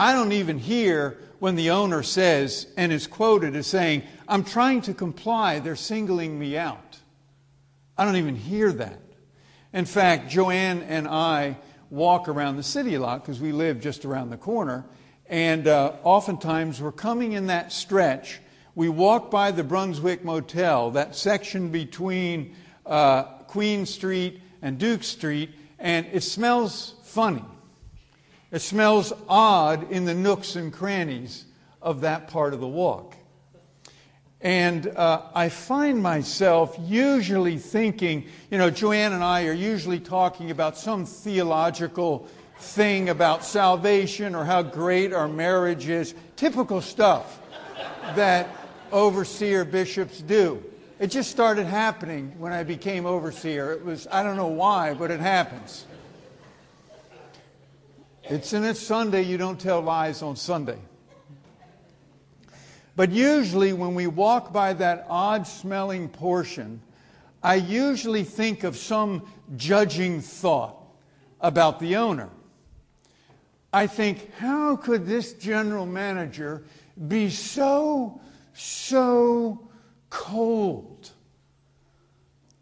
I don't even hear when the owner says and is quoted as saying, I'm trying to comply, they're singling me out. I don't even hear that. In fact, Joanne and I walk around the city a lot because we live just around the corner. And uh, oftentimes we're coming in that stretch. We walk by the Brunswick Motel, that section between uh, Queen Street and Duke Street, and it smells funny. It smells odd in the nooks and crannies of that part of the walk. And uh, I find myself usually thinking, you know, Joanne and I are usually talking about some theological thing about salvation or how great our marriage is. Typical stuff that overseer bishops do. It just started happening when I became overseer. It was, I don't know why, but it happens. It's in it's Sunday, you don't tell lies on Sunday. But usually, when we walk by that odd smelling portion, I usually think of some judging thought about the owner. I think, how could this general manager be so, so cold?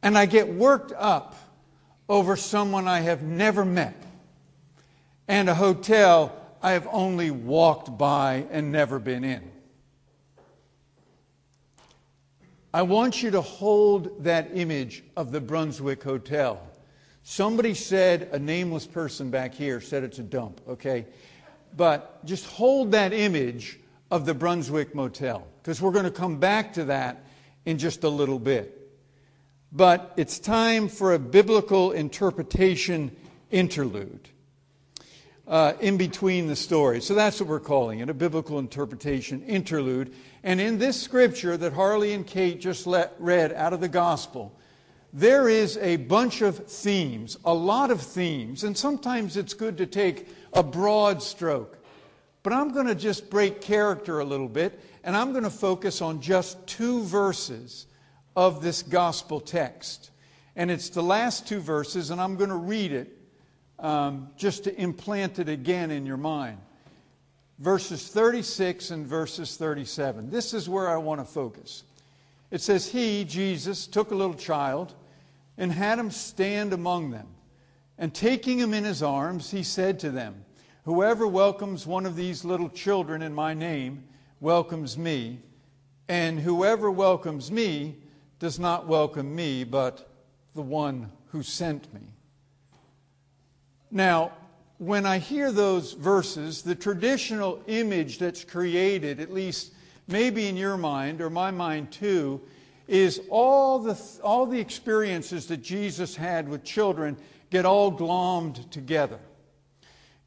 And I get worked up over someone I have never met and a hotel I have only walked by and never been in. I want you to hold that image of the Brunswick Hotel. Somebody said, a nameless person back here said it's a dump, okay? But just hold that image of the Brunswick Motel, because we're going to come back to that in just a little bit. But it's time for a biblical interpretation interlude uh, in between the stories. So that's what we're calling it a biblical interpretation interlude. And in this scripture that Harley and Kate just let, read out of the gospel, there is a bunch of themes, a lot of themes, and sometimes it's good to take a broad stroke. But I'm going to just break character a little bit, and I'm going to focus on just two verses of this gospel text. And it's the last two verses, and I'm going to read it um, just to implant it again in your mind. Verses 36 and verses 37. This is where I want to focus. It says, He, Jesus, took a little child and had him stand among them. And taking him in his arms, he said to them, Whoever welcomes one of these little children in my name welcomes me, and whoever welcomes me does not welcome me, but the one who sent me. Now, when I hear those verses, the traditional image that's created, at least maybe in your mind or my mind too, is all the, all the experiences that Jesus had with children get all glommed together.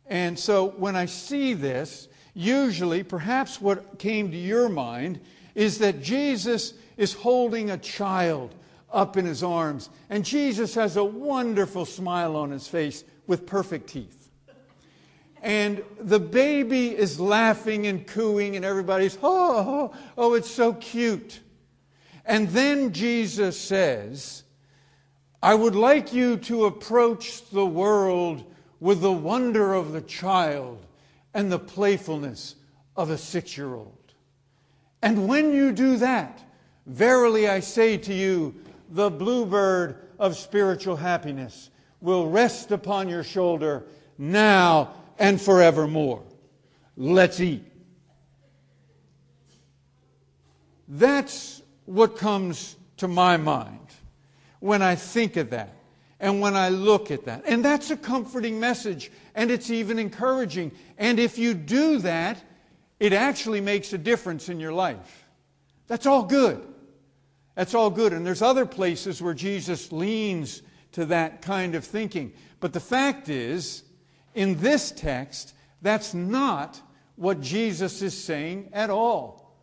And so when I see this, usually, perhaps what came to your mind is that Jesus is holding a child up in his arms, and Jesus has a wonderful smile on his face with perfect teeth. And the baby is laughing and cooing, and everybody's, oh, oh, oh, it's so cute. And then Jesus says, I would like you to approach the world with the wonder of the child and the playfulness of a six year old. And when you do that, verily I say to you, the bluebird of spiritual happiness will rest upon your shoulder now and forevermore. Let's eat. That's what comes to my mind when I think of that and when I look at that. And that's a comforting message, and it's even encouraging. And if you do that, it actually makes a difference in your life. That's all good. That's all good. And there's other places where Jesus leans to that kind of thinking. But the fact is, in this text, that's not what Jesus is saying at all.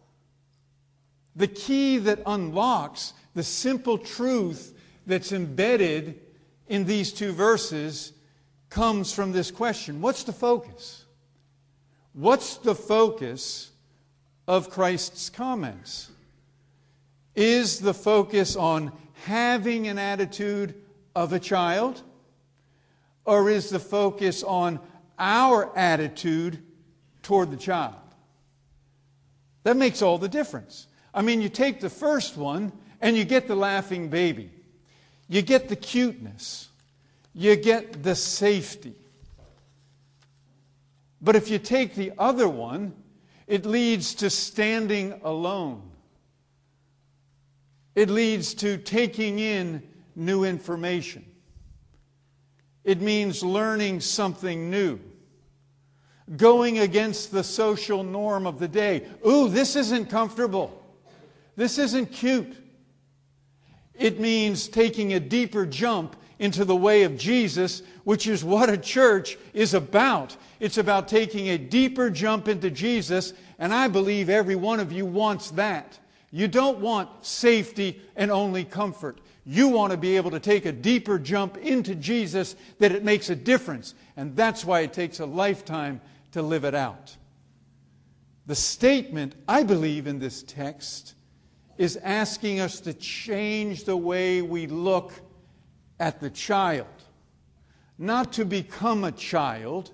The key that unlocks the simple truth that's embedded in these two verses comes from this question What's the focus? What's the focus of Christ's comments? Is the focus on having an attitude of a child? Or is the focus on our attitude toward the child. That makes all the difference. I mean, you take the first one and you get the laughing baby, you get the cuteness, you get the safety. But if you take the other one, it leads to standing alone. It leads to taking in new information. It means learning something new, going against the social norm of the day. Ooh, this isn't comfortable. This isn't cute. It means taking a deeper jump into the way of Jesus, which is what a church is about. It's about taking a deeper jump into Jesus, and I believe every one of you wants that. You don't want safety and only comfort. You want to be able to take a deeper jump into Jesus that it makes a difference, and that's why it takes a lifetime to live it out. The statement, I believe, in this text is asking us to change the way we look at the child. Not to become a child,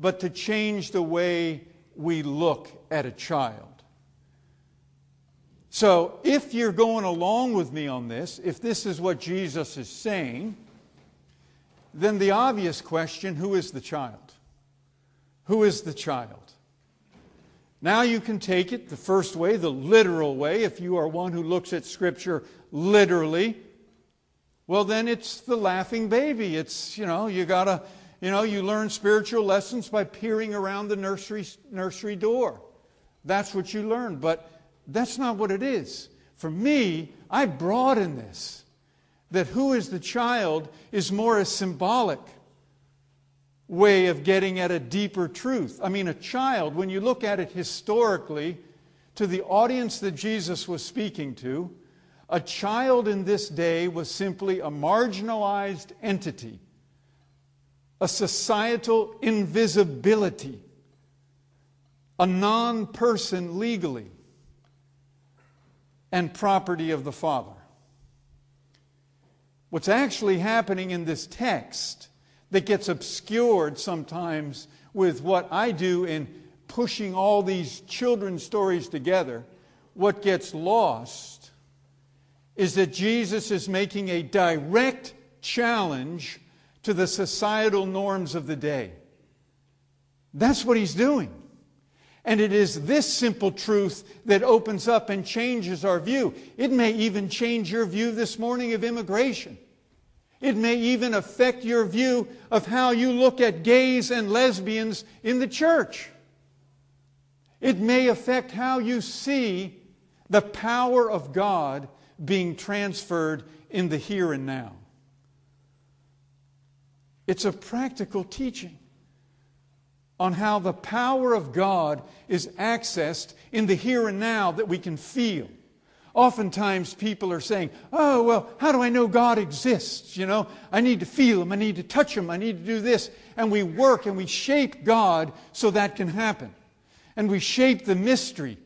but to change the way we look at a child. So, if you're going along with me on this, if this is what Jesus is saying, then the obvious question who is the child? Who is the child? Now you can take it the first way, the literal way, if you are one who looks at Scripture literally. Well, then it's the laughing baby. It's, you know, you gotta, you know, you learn spiritual lessons by peering around the nursery, nursery door. That's what you learn. But that's not what it is. For me, I broaden this. That who is the child is more a symbolic way of getting at a deeper truth. I mean, a child, when you look at it historically, to the audience that Jesus was speaking to, a child in this day was simply a marginalized entity, a societal invisibility, a non person legally, and property of the Father. What's actually happening in this text that gets obscured sometimes with what I do in pushing all these children's stories together, what gets lost is that Jesus is making a direct challenge to the societal norms of the day. That's what he's doing. And it is this simple truth that opens up and changes our view. It may even change your view this morning of immigration. It may even affect your view of how you look at gays and lesbians in the church. It may affect how you see the power of God being transferred in the here and now. It's a practical teaching on how the power of God is accessed in the here and now that we can feel. Oftentimes people are saying, Oh, well, how do I know God exists? You know, I need to feel Him, I need to touch Him, I need to do this. And we work and we shape God so that can happen. And we shape the mystery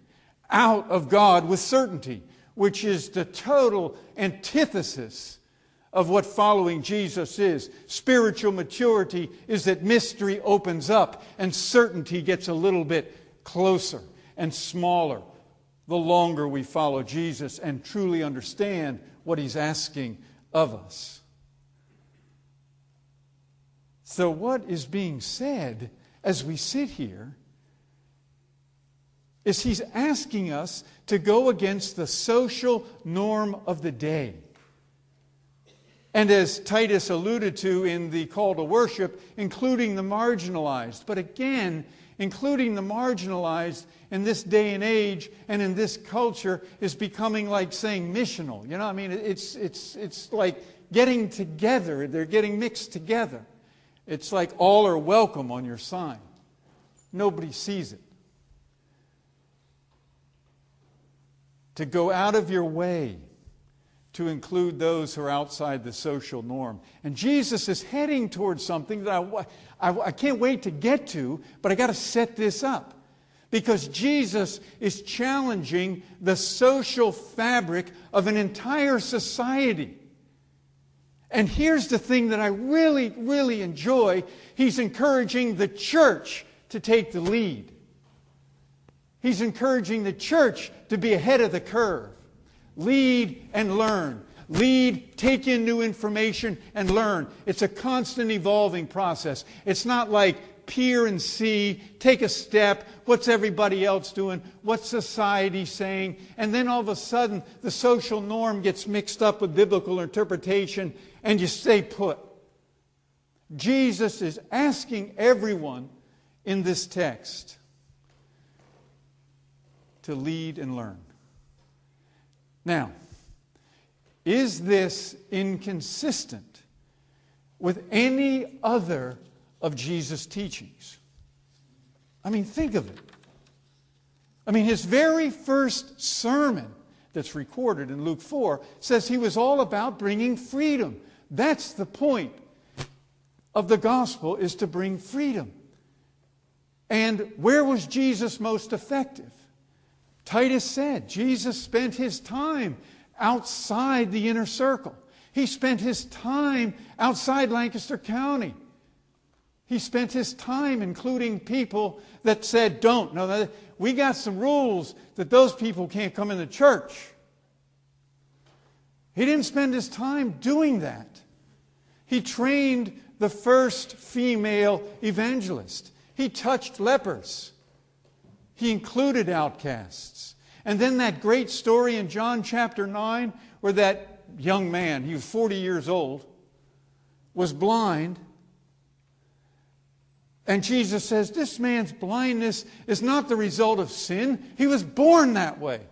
out of God with certainty which is the total antithesis of what following Jesus is. Spiritual maturity is that mystery opens up and certainty gets a little bit closer and smaller the longer we follow Jesus and truly understand what he's asking of us. So, what is being said as we sit here is he's asking us to go against the social norm of the day. And as Titus alluded to in the call to worship, including the marginalized. But again, including the marginalized in this day and age and in this culture is becoming like saying missional. You know, I mean, it's, it's, it's like getting together, they're getting mixed together. It's like all are welcome on your sign. Nobody sees it. to go out of your way to include those who are outside the social norm. And Jesus is heading towards something that I, I, I can't wait to get to, but I got to set this up. Because Jesus is challenging the social fabric of an entire society. And here's the thing that I really, really enjoy He's encouraging the church to take the lead. He's encouraging the church to be ahead of the curve. Lead and learn. Lead, take in new information, and learn. It's a constant evolving process. It's not like peer and see, take a step, what's everybody else doing, what's society saying, and then all of a sudden the social norm gets mixed up with biblical interpretation and you stay put. Jesus is asking everyone in this text to lead and learn. Now, is this inconsistent with any other of Jesus' teachings? I mean, think of it. I mean, his very first sermon that's recorded in Luke 4 says he was all about bringing freedom. That's the point of the gospel is to bring freedom. And where was Jesus most effective? Titus said Jesus spent his time outside the inner circle. He spent his time outside Lancaster County. He spent his time including people that said, don't. No, we got some rules that those people can't come in the church. He didn't spend his time doing that. He trained the first female evangelist. He touched lepers. He included outcasts. And then that great story in John chapter 9 where that young man, he was 40 years old, was blind. And Jesus says, This man's blindness is not the result of sin. He was born that way.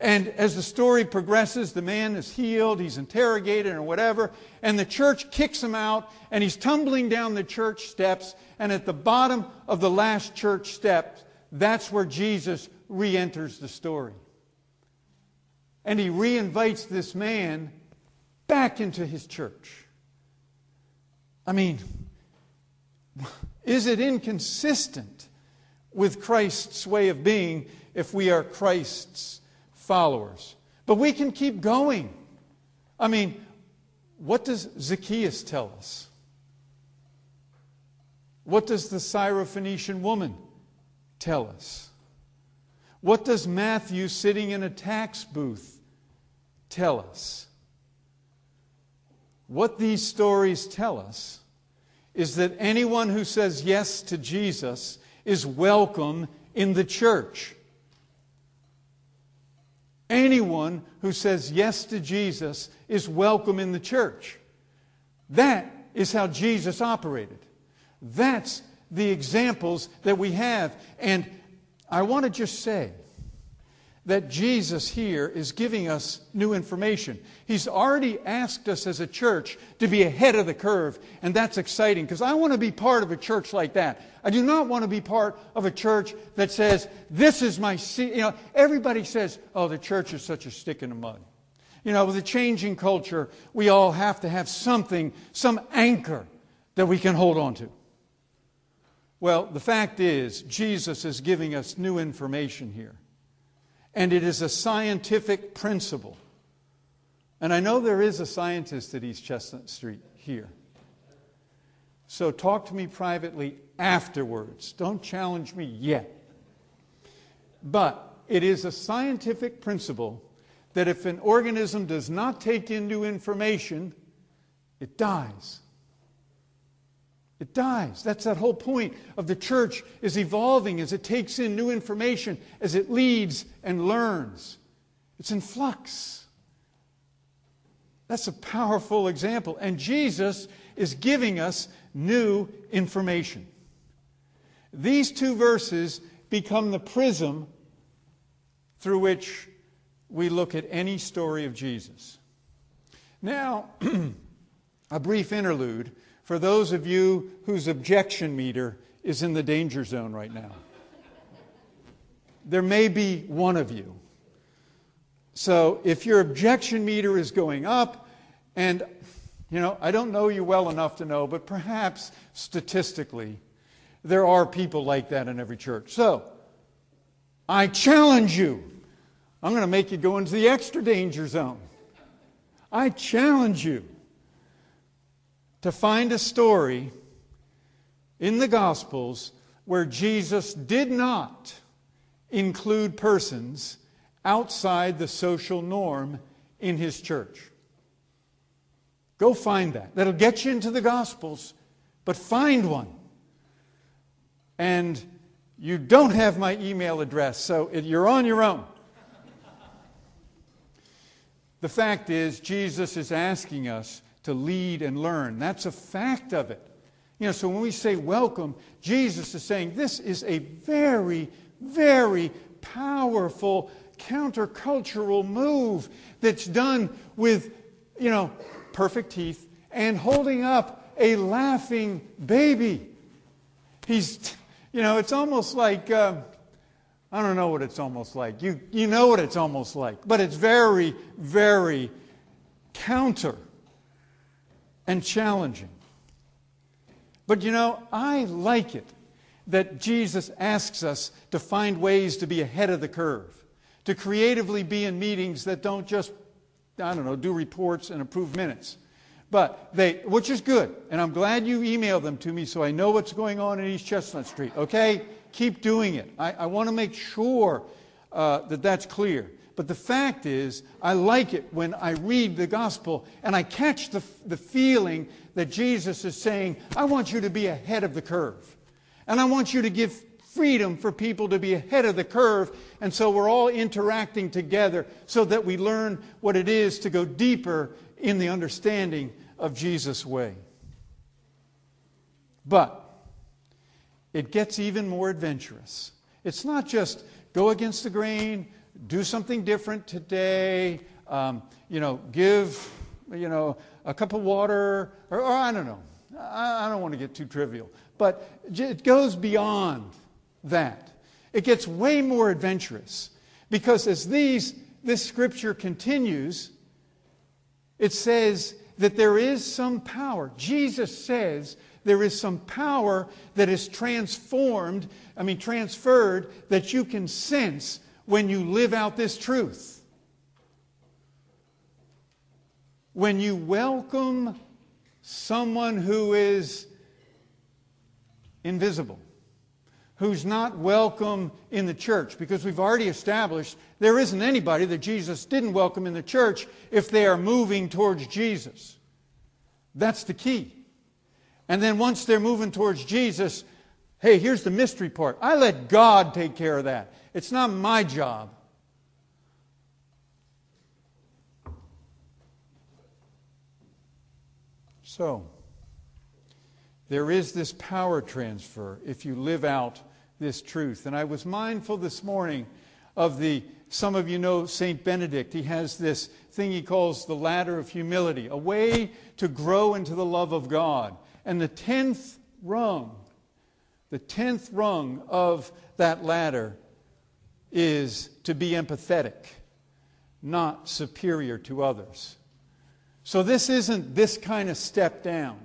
And as the story progresses, the man is healed, he's interrogated, or whatever, and the church kicks him out, and he's tumbling down the church steps. And at the bottom of the last church steps, that's where Jesus re enters the story. And he reinvites this man back into his church. I mean, is it inconsistent with Christ's way of being if we are Christ's followers? But we can keep going. I mean, what does Zacchaeus tell us? What does the Syrophoenician woman tell us? What does Matthew sitting in a tax booth tell us? What these stories tell us is that anyone who says yes to Jesus is welcome in the church. Anyone who says yes to Jesus is welcome in the church. That is how Jesus operated. That's the examples that we have. And I want to just say that Jesus here is giving us new information. He's already asked us as a church to be ahead of the curve, and that's exciting because I want to be part of a church like that. I do not want to be part of a church that says, This is my seat. You know, everybody says, Oh, the church is such a stick in the mud. You know, with a changing culture, we all have to have something, some anchor that we can hold on to. Well, the fact is, Jesus is giving us new information here. And it is a scientific principle. And I know there is a scientist at East Chestnut Street here. So talk to me privately afterwards. Don't challenge me yet. But it is a scientific principle that if an organism does not take in new information, it dies. It dies. That's that whole point of the church is evolving as it takes in new information, as it leads and learns. It's in flux. That's a powerful example. And Jesus is giving us new information. These two verses become the prism through which we look at any story of Jesus. Now, a brief interlude for those of you whose objection meter is in the danger zone right now. There may be one of you. So if your objection meter is going up, and you know, I don't know you well enough to know, but perhaps statistically, there are people like that in every church. So, I challenge you. I'm going to make you go into the extra danger zone. I challenge you to find a story in the Gospels where Jesus did not include persons outside the social norm in his church. Go find that. That'll get you into the Gospels, but find one. And you don't have my email address, so you're on your own. The fact is, Jesus is asking us to lead and learn. That's a fact of it. You know, so when we say welcome, Jesus is saying this is a very, very powerful countercultural move that's done with, you know, perfect teeth and holding up a laughing baby. He's, you know, it's almost like, uh, I don't know what it's almost like. You, you know what it's almost like. But it's very, very counter and challenging. But you know, I like it that Jesus asks us to find ways to be ahead of the curve, to creatively be in meetings that don't just, I don't know, do reports and approve minutes. But they, which is good, and I'm glad you emailed them to me so I know what's going on in East Chestnut Street, okay? keep doing it. I, I want to make sure uh, that that's clear. But the fact is, I like it when I read the gospel and I catch the, the feeling that Jesus is saying, I want you to be ahead of the curve. And I want you to give freedom for people to be ahead of the curve. And so we're all interacting together so that we learn what it is to go deeper in the understanding of Jesus' way. But it gets even more adventurous. It's not just go against the grain, do something different today, um, you know, give, you know, a cup of water, or, or I don't know. I, I don't want to get too trivial. But it goes beyond that. It gets way more adventurous. Because as these, this scripture continues, it says that there is some power. Jesus says there is some power that is transformed, I mean, transferred, that you can sense when you live out this truth. When you welcome someone who is invisible, who's not welcome in the church, because we've already established there isn't anybody that Jesus didn't welcome in the church if they are moving towards Jesus. That's the key. And then once they're moving towards Jesus, hey, here's the mystery part. I let God take care of that. It's not my job. So, there is this power transfer if you live out this truth. And I was mindful this morning of the, some of you know St. Benedict. He has this thing he calls the ladder of humility, a way to grow into the love of God. And the tenth rung, the tenth rung of that ladder is to be empathetic, not superior to others. So this isn't this kind of step down.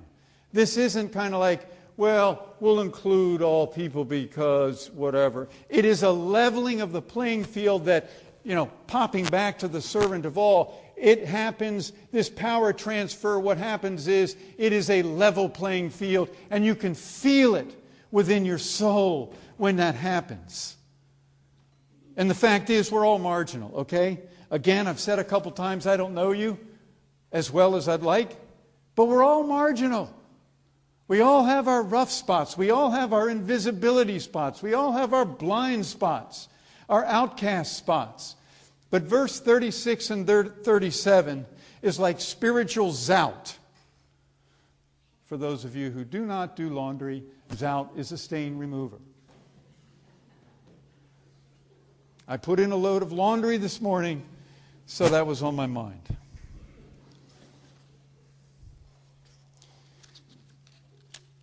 This isn't kind of like, well, we'll include all people because whatever. It is a leveling of the playing field that, you know, popping back to the servant of all, it happens, this power transfer, what happens is it is a level playing field, and you can feel it within your soul when that happens. And the fact is, we're all marginal, okay? Again, I've said a couple times, I don't know you as well as I'd like, but we're all marginal. We all have our rough spots. We all have our invisibility spots. We all have our blind spots, our outcast spots. But verse 36 and 37 is like spiritual zout. For those of you who do not do laundry, zout is a stain remover. I put in a load of laundry this morning, so that was on my mind.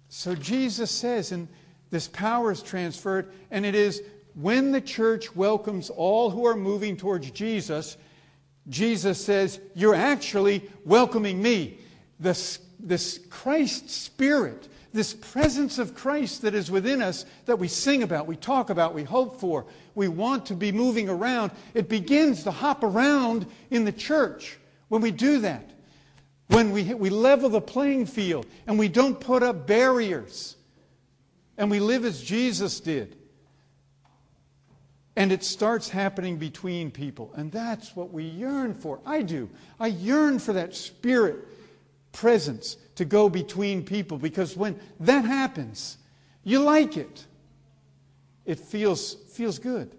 So Jesus says, and this power is transferred, and it is when the church welcomes all who are moving towards Jesus, Jesus says, You're actually welcoming me. This, this Christ spirit, this presence of Christ that is within us that we sing about, we talk about, we hope for, we want to be moving around, it begins to hop around in the church when we do that. When we, we level the playing field and we don't put up barriers and we live as Jesus did. And it starts happening between people. And that's what we yearn for. I do. I yearn for that spirit presence to go between people because when that happens, you like it. It feels, feels good.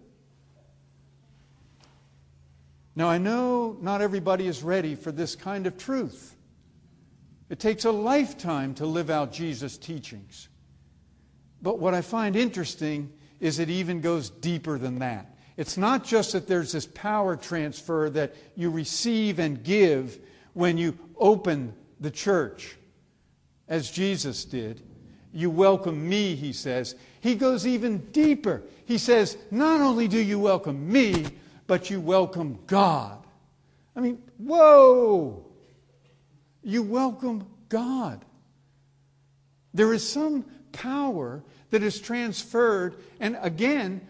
Now, I know not everybody is ready for this kind of truth. It takes a lifetime to live out Jesus' teachings. But what I find interesting is it even goes deeper than that. It's not just that there's this power transfer that you receive and give when you open the church, as Jesus did. You welcome me, he says. He goes even deeper. He says, Not only do you welcome me, but you welcome God. I mean, whoa! You welcome God. There is some power that is transferred, and again,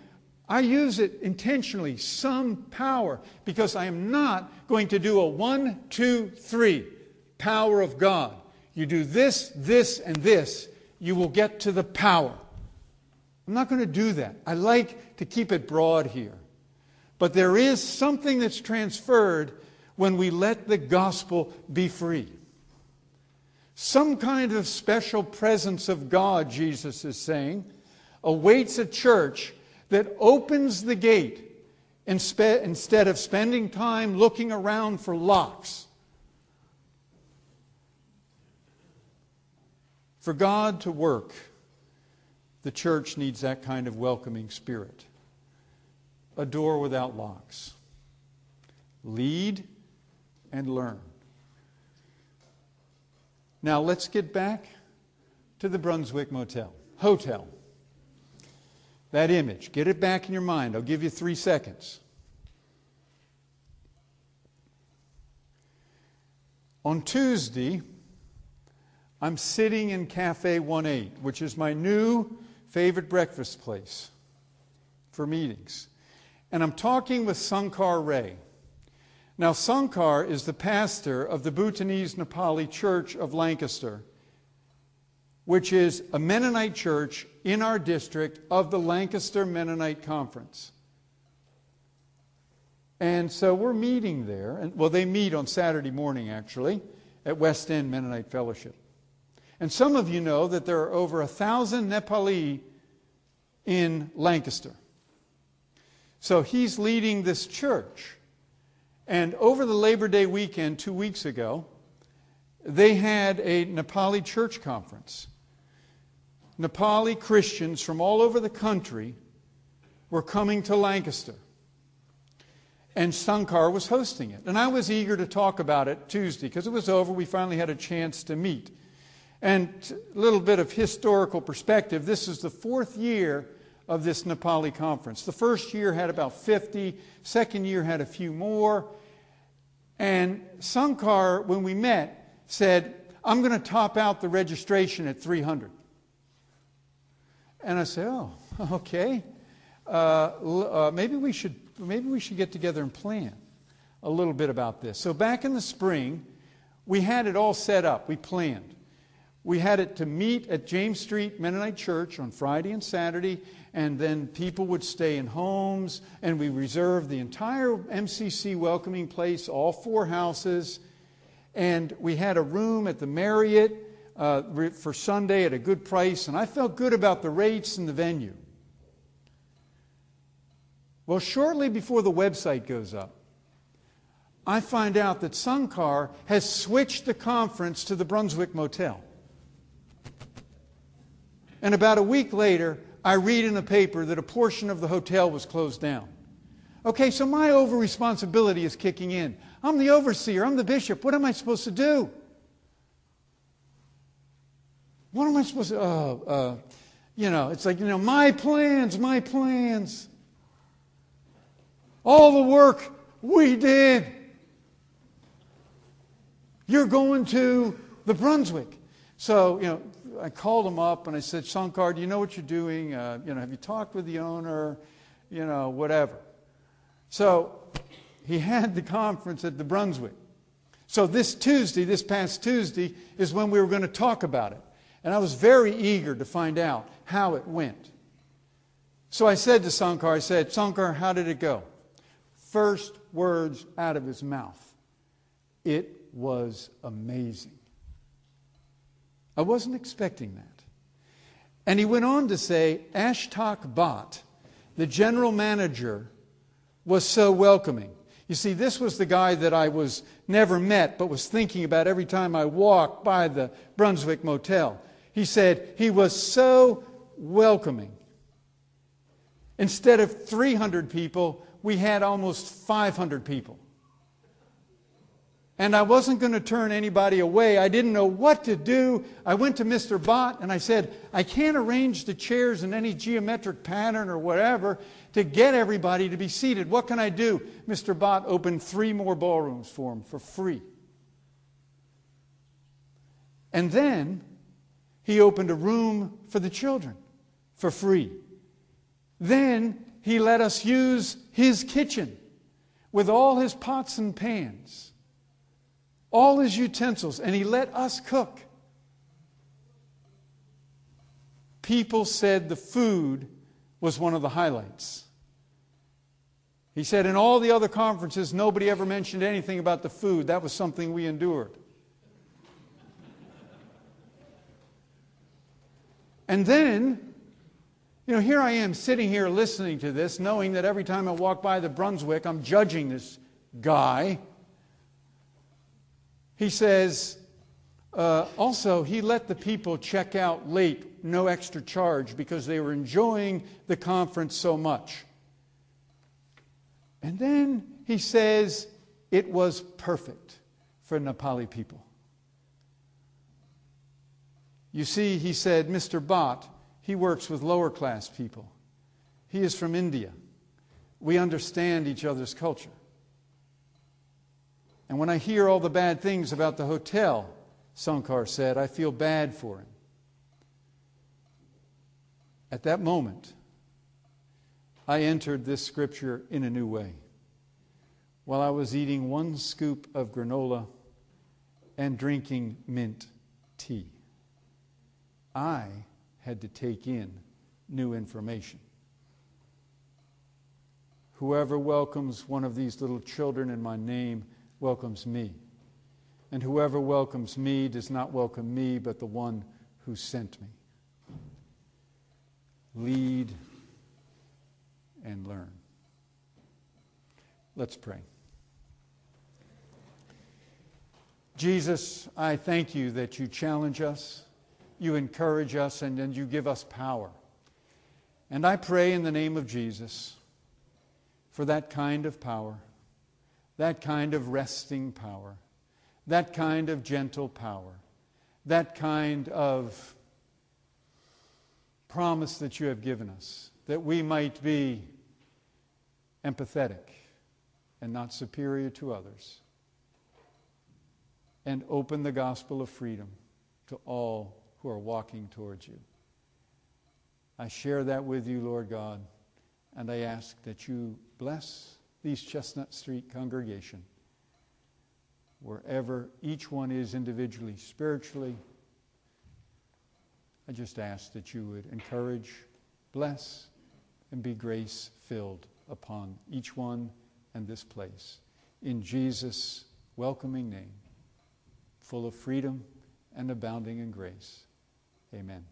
I use it intentionally, some power, because I am not going to do a one, two, three power of God. You do this, this, and this, you will get to the power. I'm not going to do that. I like to keep it broad here. But there is something that's transferred when we let the gospel be free. Some kind of special presence of God, Jesus is saying, awaits a church that opens the gate instead of spending time looking around for locks. For God to work, the church needs that kind of welcoming spirit. A door without locks. Lead and learn. Now let's get back to the Brunswick Motel. Hotel. That image. Get it back in your mind. I'll give you three seconds. On Tuesday, I'm sitting in Cafe 18, which is my new favorite breakfast place for meetings. And I'm talking with Sankar Ray. Now, Sankar is the pastor of the Bhutanese Nepali Church of Lancaster, which is a Mennonite church in our district of the Lancaster Mennonite Conference. And so we're meeting there. And, well, they meet on Saturday morning, actually, at West End Mennonite Fellowship. And some of you know that there are over a thousand Nepali in Lancaster. So he's leading this church. And over the Labor Day weekend, two weeks ago, they had a Nepali church conference. Nepali Christians from all over the country were coming to Lancaster. And Sankar was hosting it. And I was eager to talk about it Tuesday because it was over. We finally had a chance to meet. And a little bit of historical perspective this is the fourth year of this Nepali conference. The first year had about 50, second year had a few more. And Sankar, when we met, said, I'm going to top out the registration at 300. And I said, Oh, okay. Uh, uh, maybe we should maybe we should get together and plan a little bit about this. So back in the spring, we had it all set up. We planned. We had it to meet at James Street Mennonite Church on Friday and Saturday, and then people would stay in homes, and we reserved the entire MCC welcoming place, all four houses, and we had a room at the Marriott uh, for Sunday at a good price, and I felt good about the rates and the venue. Well, shortly before the website goes up, I find out that Sankar has switched the conference to the Brunswick Motel. And about a week later, I read in the paper that a portion of the hotel was closed down. Okay, so my over responsibility is kicking in. I'm the overseer, I'm the bishop. What am I supposed to do? What am I supposed to uh, uh, you know, it's like, you know, my plans, my plans. All the work we did. You're going to the Brunswick. So, you know, I called him up and I said, Sankar, do you know what you're doing? Uh, you know, have you talked with the owner? You know, whatever. So he had the conference at the Brunswick. So this Tuesday, this past Tuesday, is when we were going to talk about it. And I was very eager to find out how it went. So I said to Sankar, I said, Sankar, how did it go? First words out of his mouth. It was amazing. I wasn't expecting that. And he went on to say, Ashok Bhatt, the general manager, was so welcoming. You see, this was the guy that I was never met, but was thinking about every time I walked by the Brunswick Motel. He said he was so welcoming. Instead of 300 people, we had almost 500 people. And I wasn't going to turn anybody away. I didn't know what to do. I went to Mr. Bhatt and I said, I can't arrange the chairs in any geometric pattern or whatever to get everybody to be seated. What can I do? Mr. Bhatt opened three more ballrooms for him for free. And then he opened a room for the children for free. Then he let us use his kitchen with all his pots and pans all his utensils, and he let us cook. People said the food was one of the highlights. He said in all the other conferences, nobody ever mentioned anything about the food. That was something we endured. And then, you know, here I am sitting here listening to this, knowing that every time I walk by the Brunswick, I'm judging this guy he says, uh, also, he let the people check out late, no extra charge, because they were enjoying the conference so much. And then he says it was perfect for Nepali people. You see, he said, Mr. Bhatt, he works with lower class people. He is from India. We understand each other's culture. And when I hear all the bad things about the hotel, Sankar said, I feel bad for him. At that moment, I entered this scripture in a new way. While I was eating one scoop of granola and drinking mint tea, I had to take in new information. Whoever welcomes one of these little children in my name welcomes me. And whoever welcomes me does not welcome me, but the one who sent me. Lead and learn. Let's pray. Jesus, I thank you that you challenge us, you encourage us, and, and you give us power. And I pray in the name of Jesus for that kind of power that kind of resting power, that kind of gentle power, that kind of promise that you have given us, that we might be empathetic and not superior to others, and open the gospel of freedom to all who are walking towards you. I share that with you, Lord God, and I ask that you bless these Chestnut Street congregation, wherever each one is individually, spiritually, I just ask that you would encourage, bless, and be grace filled upon each one and this place. In Jesus' welcoming name, full of freedom and abounding in grace. Amen.